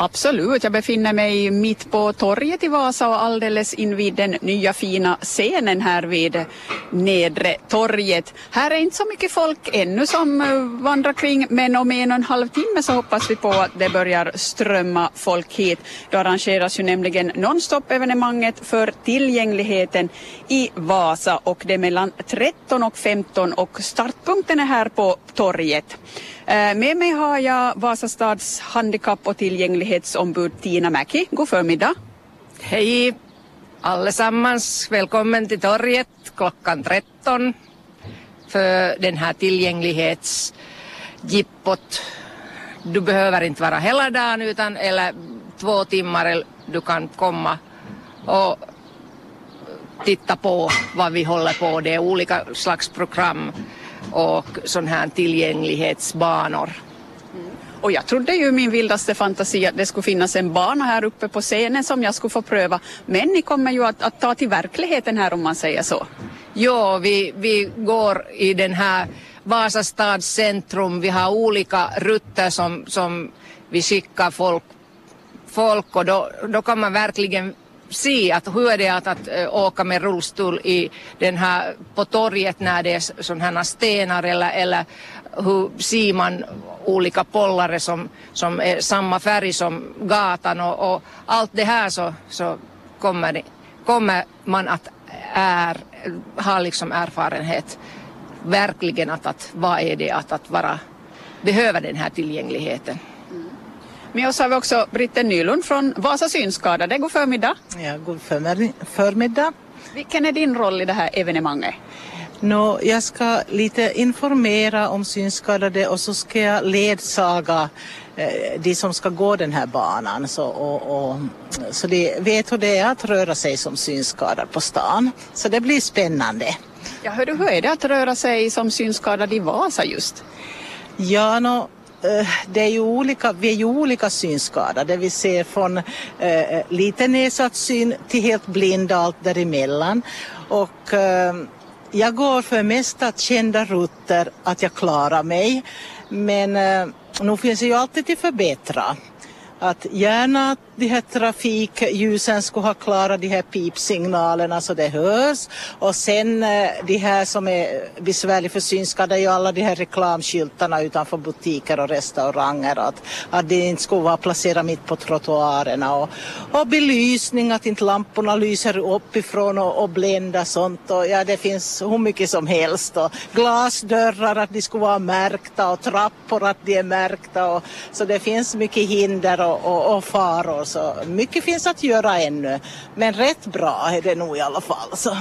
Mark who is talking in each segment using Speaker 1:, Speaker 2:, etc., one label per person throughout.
Speaker 1: Absolut, jag befinner mig mitt på torget i Vasa och alldeles invid den nya fina scenen här vid Nedre torget. Här är inte så mycket folk ännu som eh, vandrar kring men om en och en halv timme så hoppas vi på att det börjar strömma folk hit. Då arrangeras ju nämligen nonstop-evenemanget för tillgängligheten i Vasa och det är mellan 13 och 15 och startpunkten är här på torget. Eh, med mig har jag Vasastads handikapp och tillgänglighet tillgänglighetsombud Tina Mäki. God förmiddag.
Speaker 2: Hej allesammans. Välkommen till torget klockan 13 för den här tillgänglighetsjippot. Du behöver inte vara hela dagen utan eller två timmar du kan komma och titta på vad vi håller på. Det är olika slags program och sådana här tillgänglighetsbanor.
Speaker 1: Och jag trodde ju min vildaste fantasi att det skulle finnas en bana här uppe på scenen som jag skulle få pröva. Men ni kommer ju att, att ta till verkligheten här om man säger så.
Speaker 2: Ja, vi, vi går i den här Vasastads centrum. Vi har olika rutter som, som vi skickar folk, folk och då, då kan man verkligen se att hur är det att, att eh, åka med rullstol i den här, på torget när det är sådana här stenar eller, eller hur ser man olika pollare som, som är samma färg som gatan och, och allt det här så, så kommer, kommer man att är, ha liksom erfarenhet verkligen att, att vad är det att, att vara, behöva den här tillgängligheten.
Speaker 1: Med oss har vi också Britten Nylund från Vasa synskadade. God förmiddag.
Speaker 3: Ja, god förmiddag.
Speaker 1: Vilken är din roll i det här evenemanget?
Speaker 3: No, jag ska lite informera om synskadade och så ska jag ledsaga eh, de som ska gå den här banan så, och, och, så de vet hur det är att röra sig som synskadad på stan. Så det blir spännande.
Speaker 1: Ja, du, hur är det att röra sig som synskadad i Vasa just?
Speaker 3: Ja, no, Eh, det är ju olika, vi är ju olika synskadade. Vi ser från eh, eh, lite nedsatt syn till helt blind allt däremellan. Och eh, jag går för mest att kända rutter att jag klarar mig. Men eh, nu finns det ju alltid till förbättra att gärna de här trafikljusen skulle ha klarat de här pipsignalerna så det hörs. Och sen eh, de här som är besvärliga för synskadade är ju alla de här reklamskyltarna utanför butiker och restauranger att, att det inte skulle vara placerat mitt på trottoarerna. Och, och belysning att inte lamporna lyser uppifrån och, och bländar sånt. Och ja det finns hur mycket som helst. Och glasdörrar att de skulle vara märkta. Och trappor att de är märkta. Och, så det finns mycket hinder och, och, faror. Så mycket finns att göra ännu. Men rätt bra är det nog i alla fall. Så.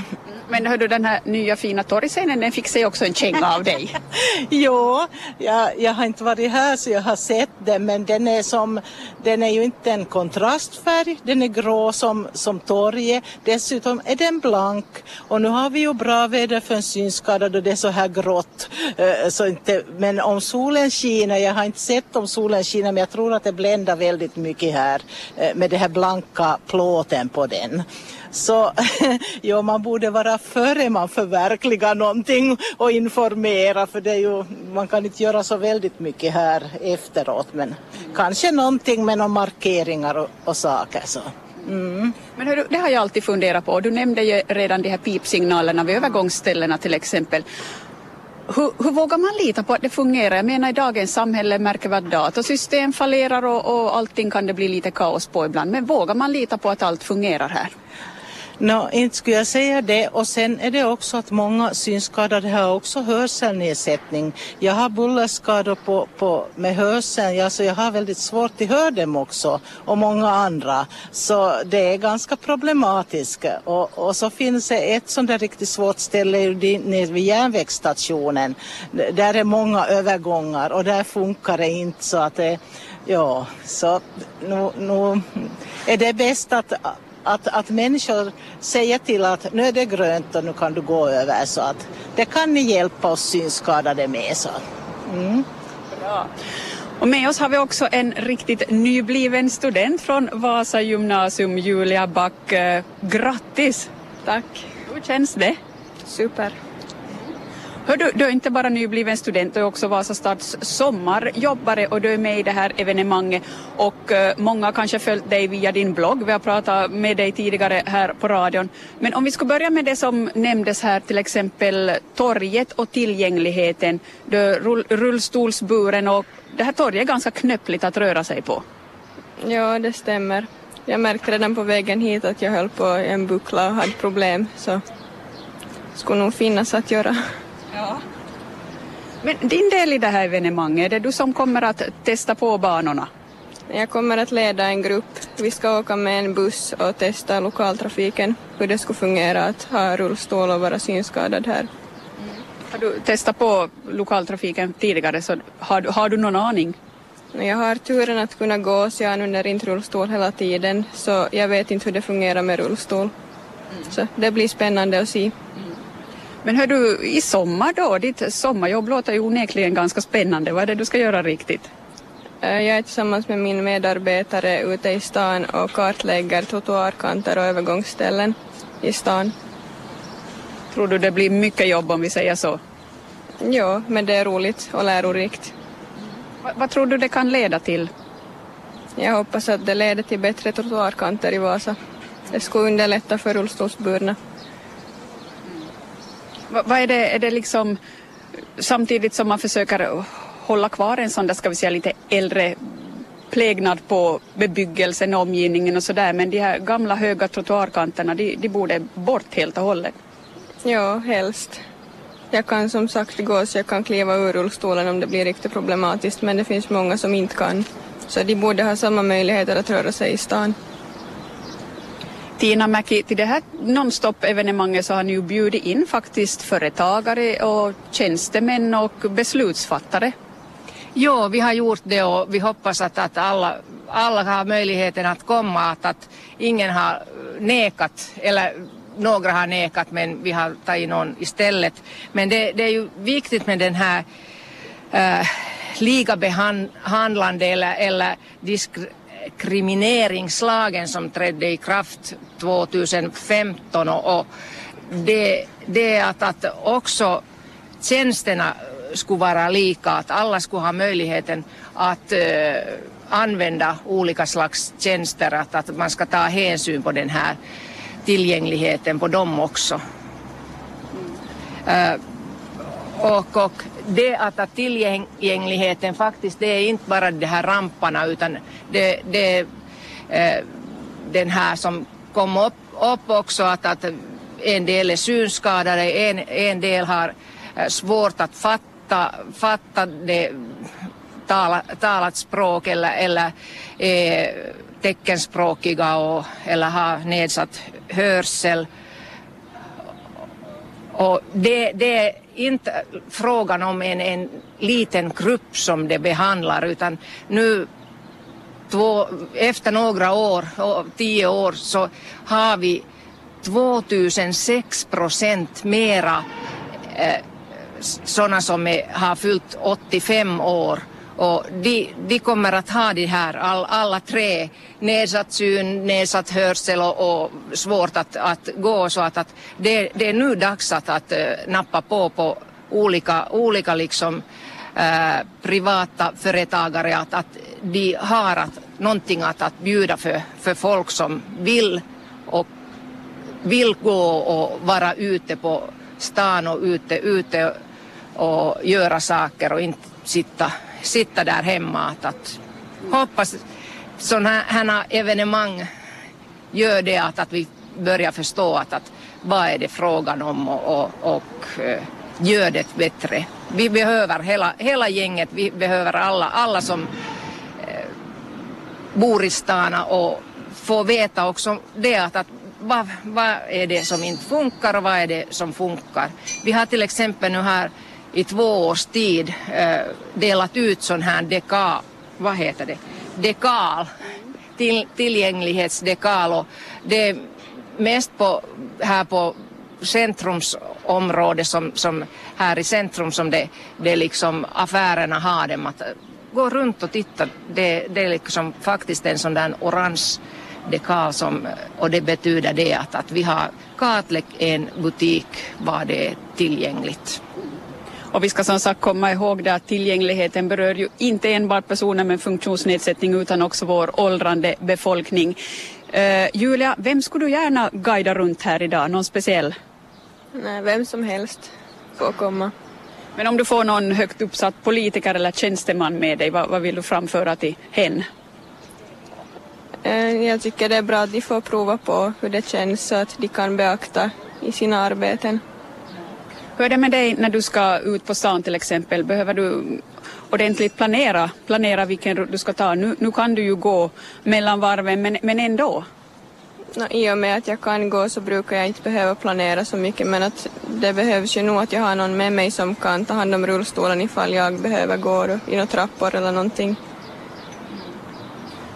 Speaker 1: Men hör du den här nya fina torgscenen, den fick sig också en känga av dig.
Speaker 3: jo, jag, jag har inte varit här så jag har sett den men den är som, den är ju inte en kontrastfärg, den är grå som, som torget. Dessutom är den blank och nu har vi ju bra väder för en synskadad och det är så här grått. Eh, så inte, men om solen skiner, jag har inte sett om solen skiner men jag tror att det bländar väldigt mycket här eh, med den här blanka plåten på den. Så ja, man borde vara före man förverkligar någonting och informera för det är ju, man kan inte göra så väldigt mycket här efteråt men kanske någonting med några markeringar och, och saker så.
Speaker 1: Mm. Men hörru, det har jag alltid funderat på. Du nämnde ju redan de här pipsignalerna vid övergångsställena till exempel. Hur, hur, vågar man lita på att det fungerar? Jag menar i dagens samhälle märker vi att datasystem fallerar och, och allting kan det bli lite kaos på ibland. Men vågar man lita på att allt fungerar här?
Speaker 3: No, inte skulle jag säga det. Och sen är det också att många synskadade har också hörselnedsättning. Jag har bullerskador på, på, med hörseln, ja, så jag har väldigt svårt att höra dem också. Och många andra. Så det är ganska problematiskt. Och, och så finns det ett sånt där riktigt svårt ställe nere vid järnvägsstationen. Där är många övergångar och där funkar det inte så att det Ja, så nu, nu är det bäst att att, att människor säger till att nu är det grönt och nu kan du gå över så att det kan ni hjälpa oss synskadade med. Så. Mm.
Speaker 1: Bra. Och med oss har vi också en riktigt nybliven student från Vasa gymnasium, Julia Back. Grattis!
Speaker 4: Tack!
Speaker 1: Hur känns det?
Speaker 4: Super!
Speaker 1: Hör du, du är inte bara nybliven student, du är också Vasastads sommarjobbare och du är med i det här evenemanget och uh, många har kanske följt dig via din blogg. Vi har pratat med dig tidigare här på radion. Men om vi ska börja med det som nämndes här, till exempel torget och tillgängligheten. Du är rull, rullstolsburen och det här torget är ganska knöppligt att röra sig på.
Speaker 4: Ja, det stämmer. Jag märkte redan på vägen hit att jag höll på en buckla och hade problem så skulle nog finnas att göra.
Speaker 1: Ja. Men din del i det här evenemanget, är det du som kommer att testa på banorna?
Speaker 4: Jag kommer att leda en grupp. Vi ska åka med en buss och testa lokaltrafiken, hur det skulle fungera att ha rullstol och vara synskadad här.
Speaker 1: Har du testat på lokaltrafiken tidigare så har du, har du någon aning?
Speaker 4: Jag har turen att kunna gå så jag använder inte rullstol hela tiden så jag vet inte hur det fungerar med rullstol. Mm. Så det blir spännande att se. Mm.
Speaker 1: Men hör du, i sommar då, ditt sommarjobb låter ju onekligen ganska spännande. Vad är det du ska göra riktigt?
Speaker 4: Eh, jag är tillsammans med min medarbetare ute i stan och kartlägger trottoarkanter och övergångsställen i stan.
Speaker 1: Tror du det blir mycket jobb om vi säger så?
Speaker 4: Ja, men det är roligt och lärorikt.
Speaker 1: Vad, vad tror du det kan leda till?
Speaker 4: Jag hoppas att det leder till bättre trottoarkanter i Vasa. Det skulle underlätta för rullstolsburna.
Speaker 1: Vad är det, är det liksom samtidigt som man försöker hålla kvar en sån där, ska vi säga lite äldre plägnad på bebyggelsen, omgivningen och sådär men de här gamla höga trottoarkanterna de, de borde bort helt och hållet.
Speaker 4: Ja, helst. Jag kan som sagt gå så jag kan kliva ur rullstolen om det blir riktigt problematiskt men det finns många som inte kan. Så de borde ha samma möjligheter att röra sig i stan.
Speaker 1: Tina Mäki, till det här nonstop-evenemanget så har ni ju bjudit in faktiskt företagare och tjänstemän och beslutsfattare.
Speaker 2: Jo, vi har gjort det och vi hoppas att, att alla, alla har möjligheten att komma, att, att ingen har nekat eller några har nekat men vi har tagit någon istället. Men det, det är ju viktigt med den här äh, ligabehandlande eller, eller diskrimineringslagen som trädde i kraft 2015 och, och det, det att, att också tjänsterna skulle vara lika, att alla skulle ha möjligheten att uh, använda olika slags tjänster, att, att man ska ta hänsyn på den här tillgängligheten på dem också. Mm. Uh, och, och det att, att tillgängligheten faktiskt, det är inte bara de här ramparna utan det, det eh, den här som kom upp, upp också att, att en del är synskadade, en, en del har eh, svårt att fatta, fatta det tala, talat språk eller, eller eh, teckenspråkiga och, eller har nedsatt hörsel. Och det, det är inte frågan om en, en liten grupp som det behandlar utan nu två, efter några år, tio år, så har vi 2006 procent mera eh, sådana som är, har fyllt 85 år och de, de kommer att ha de här all, alla tre, nedsatt syn, nedsatt hörsel och, och svårt att, att gå. Så att, att det, det är nu dags att, att eh, nappa på på olika, olika liksom äh, privata företagare. Att, att de har att, någonting att, att bjuda för, för folk som vill och vill gå och vara ute på stan och ute, ute och göra saker och inte sitta sitta där hemma. Att, hoppas sådana här evenemang gör det att, att vi börjar förstå att, att vad är det frågan om och, och, och eh, gör det bättre. Vi behöver hela, hela gänget, vi behöver alla, alla som uh, bor i Stana och får veta också det att, att vad, vad är det som inte funkar och vad är det som funkar. Vi har till exempel nu här i två års tid eh, delat ut sån här dekal, vad heter det, dekal, till, tillgänglighetsdekal och det är mest på, här på centrumsområde som, som här i centrum som det, det liksom affärerna har dem att eh, gå runt och titta. Det, det är liksom faktiskt en sån där orange dekal som, eh, och det betyder det att, att vi har kartlagt en butik var det är tillgängligt.
Speaker 1: Och vi ska som sagt komma ihåg det att tillgängligheten berör ju inte enbart personer med funktionsnedsättning utan också vår åldrande befolkning. Uh, Julia, vem skulle du gärna guida runt här idag? Någon speciell?
Speaker 4: Nej, vem som helst får komma.
Speaker 1: Men om du får någon högt uppsatt politiker eller tjänsteman med dig, vad, vad vill du framföra till hen?
Speaker 4: Eh, jag tycker det är bra att de får prova på hur det känns så att de kan beakta i sina arbeten.
Speaker 1: Hur är det med dig när du ska ut på stan till exempel? Behöver du ordentligt planera, planera vilken rutt du ska ta? Nu, nu kan du ju gå mellan varven men, men ändå.
Speaker 4: No, I och med att jag kan gå så brukar jag inte behöva planera så mycket men att det behövs ju nog att jag har någon med mig som kan ta hand om rullstolen ifall jag behöver gå i några trappor eller någonting.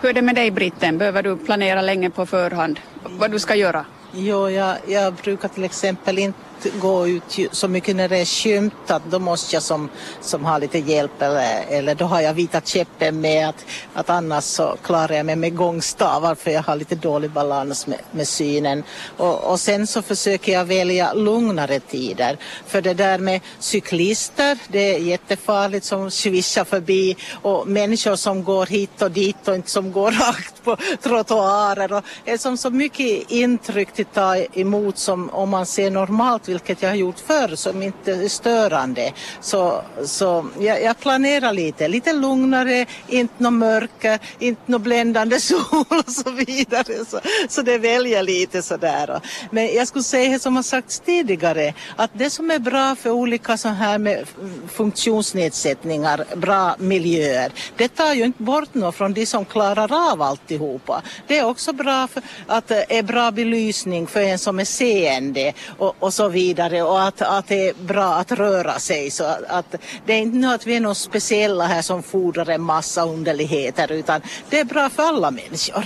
Speaker 1: Hur är det med dig Britten? Behöver du planera länge på förhand vad du ska göra?
Speaker 3: Jo, jag, jag brukar till exempel inte gå ut så mycket när det är skymtat. Då måste jag som, som har lite hjälp eller, eller då har jag vita käppen med att, att annars så klarar jag mig med gångstavar för jag har lite dålig balans med, med synen. Och, och sen så försöker jag välja lugnare tider. För det där med cyklister, det är jättefarligt som svischar förbi och människor som går hit och dit och inte som går rakt på trottoaren. Och det är som så mycket intryck att ta emot som om man ser normalt vilket jag har gjort förr som inte är störande. Så, så jag, jag planerar lite, lite lugnare, inte något mörker, inte något bländande sol och så vidare. Så, så det väljer lite sådär. Men jag skulle säga som har sagts tidigare att det som är bra för olika så här med funktionsnedsättningar, bra miljöer, det tar ju inte bort något från de som klarar av alltihopa. Det är också bra för att det är bra belysning för en som är seende och, och så vidare och att, att det är bra att röra sig. Så att, att det är inte att vi är några speciella här som fordrar en massa underligheter utan det är bra för alla människor.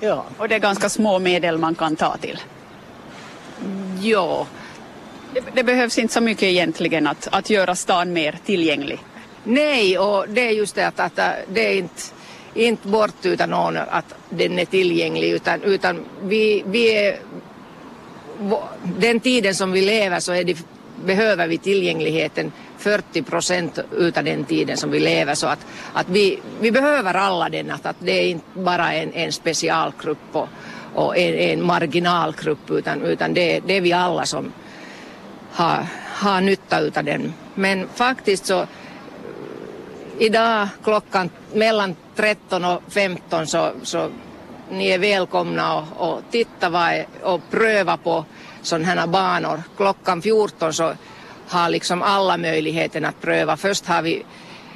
Speaker 3: Ja.
Speaker 1: Och det är ganska små medel man kan ta till?
Speaker 2: Ja.
Speaker 1: Det, det behövs inte så mycket egentligen att, att göra stan mer tillgänglig?
Speaker 2: Nej, och det är just det att, att det är inte inte bort utan någon att den är tillgänglig utan, utan vi, vi är den tiden som vi lever så är det, behöver vi tillgängligheten 40 procent utav den tiden som vi lever så att, att vi, vi behöver alla den att, att det är inte bara en, en specialgrupp och, och en, en marginalgrupp utan, utan det, det är vi alla som har, har nytta utav den. Men faktiskt så idag klockan mellan 13 och 15 så, så ni är välkomna och, och titta och pröva på sådana här banor. Klockan 14 så har liksom alla möjligheten att pröva. Först har vi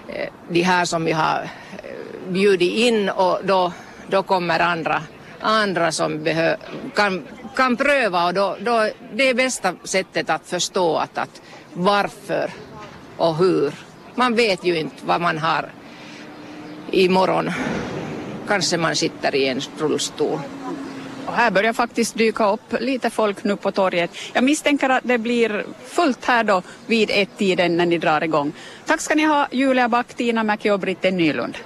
Speaker 2: eh, de här som vi har eh, bjudit in och då, då kommer andra, andra som behö, kan, kan pröva och då, då det är bästa sättet att förstå att, att varför och hur. Man vet ju inte vad man har imorgon kanske man sitter i en rullstol.
Speaker 1: Och här börjar faktiskt dyka upp lite folk nu på torget. Jag misstänker att det blir fullt här då vid ett tiden när ni drar igång. Tack ska ni ha Julia Back, Tina Mäki och Britten Nylund.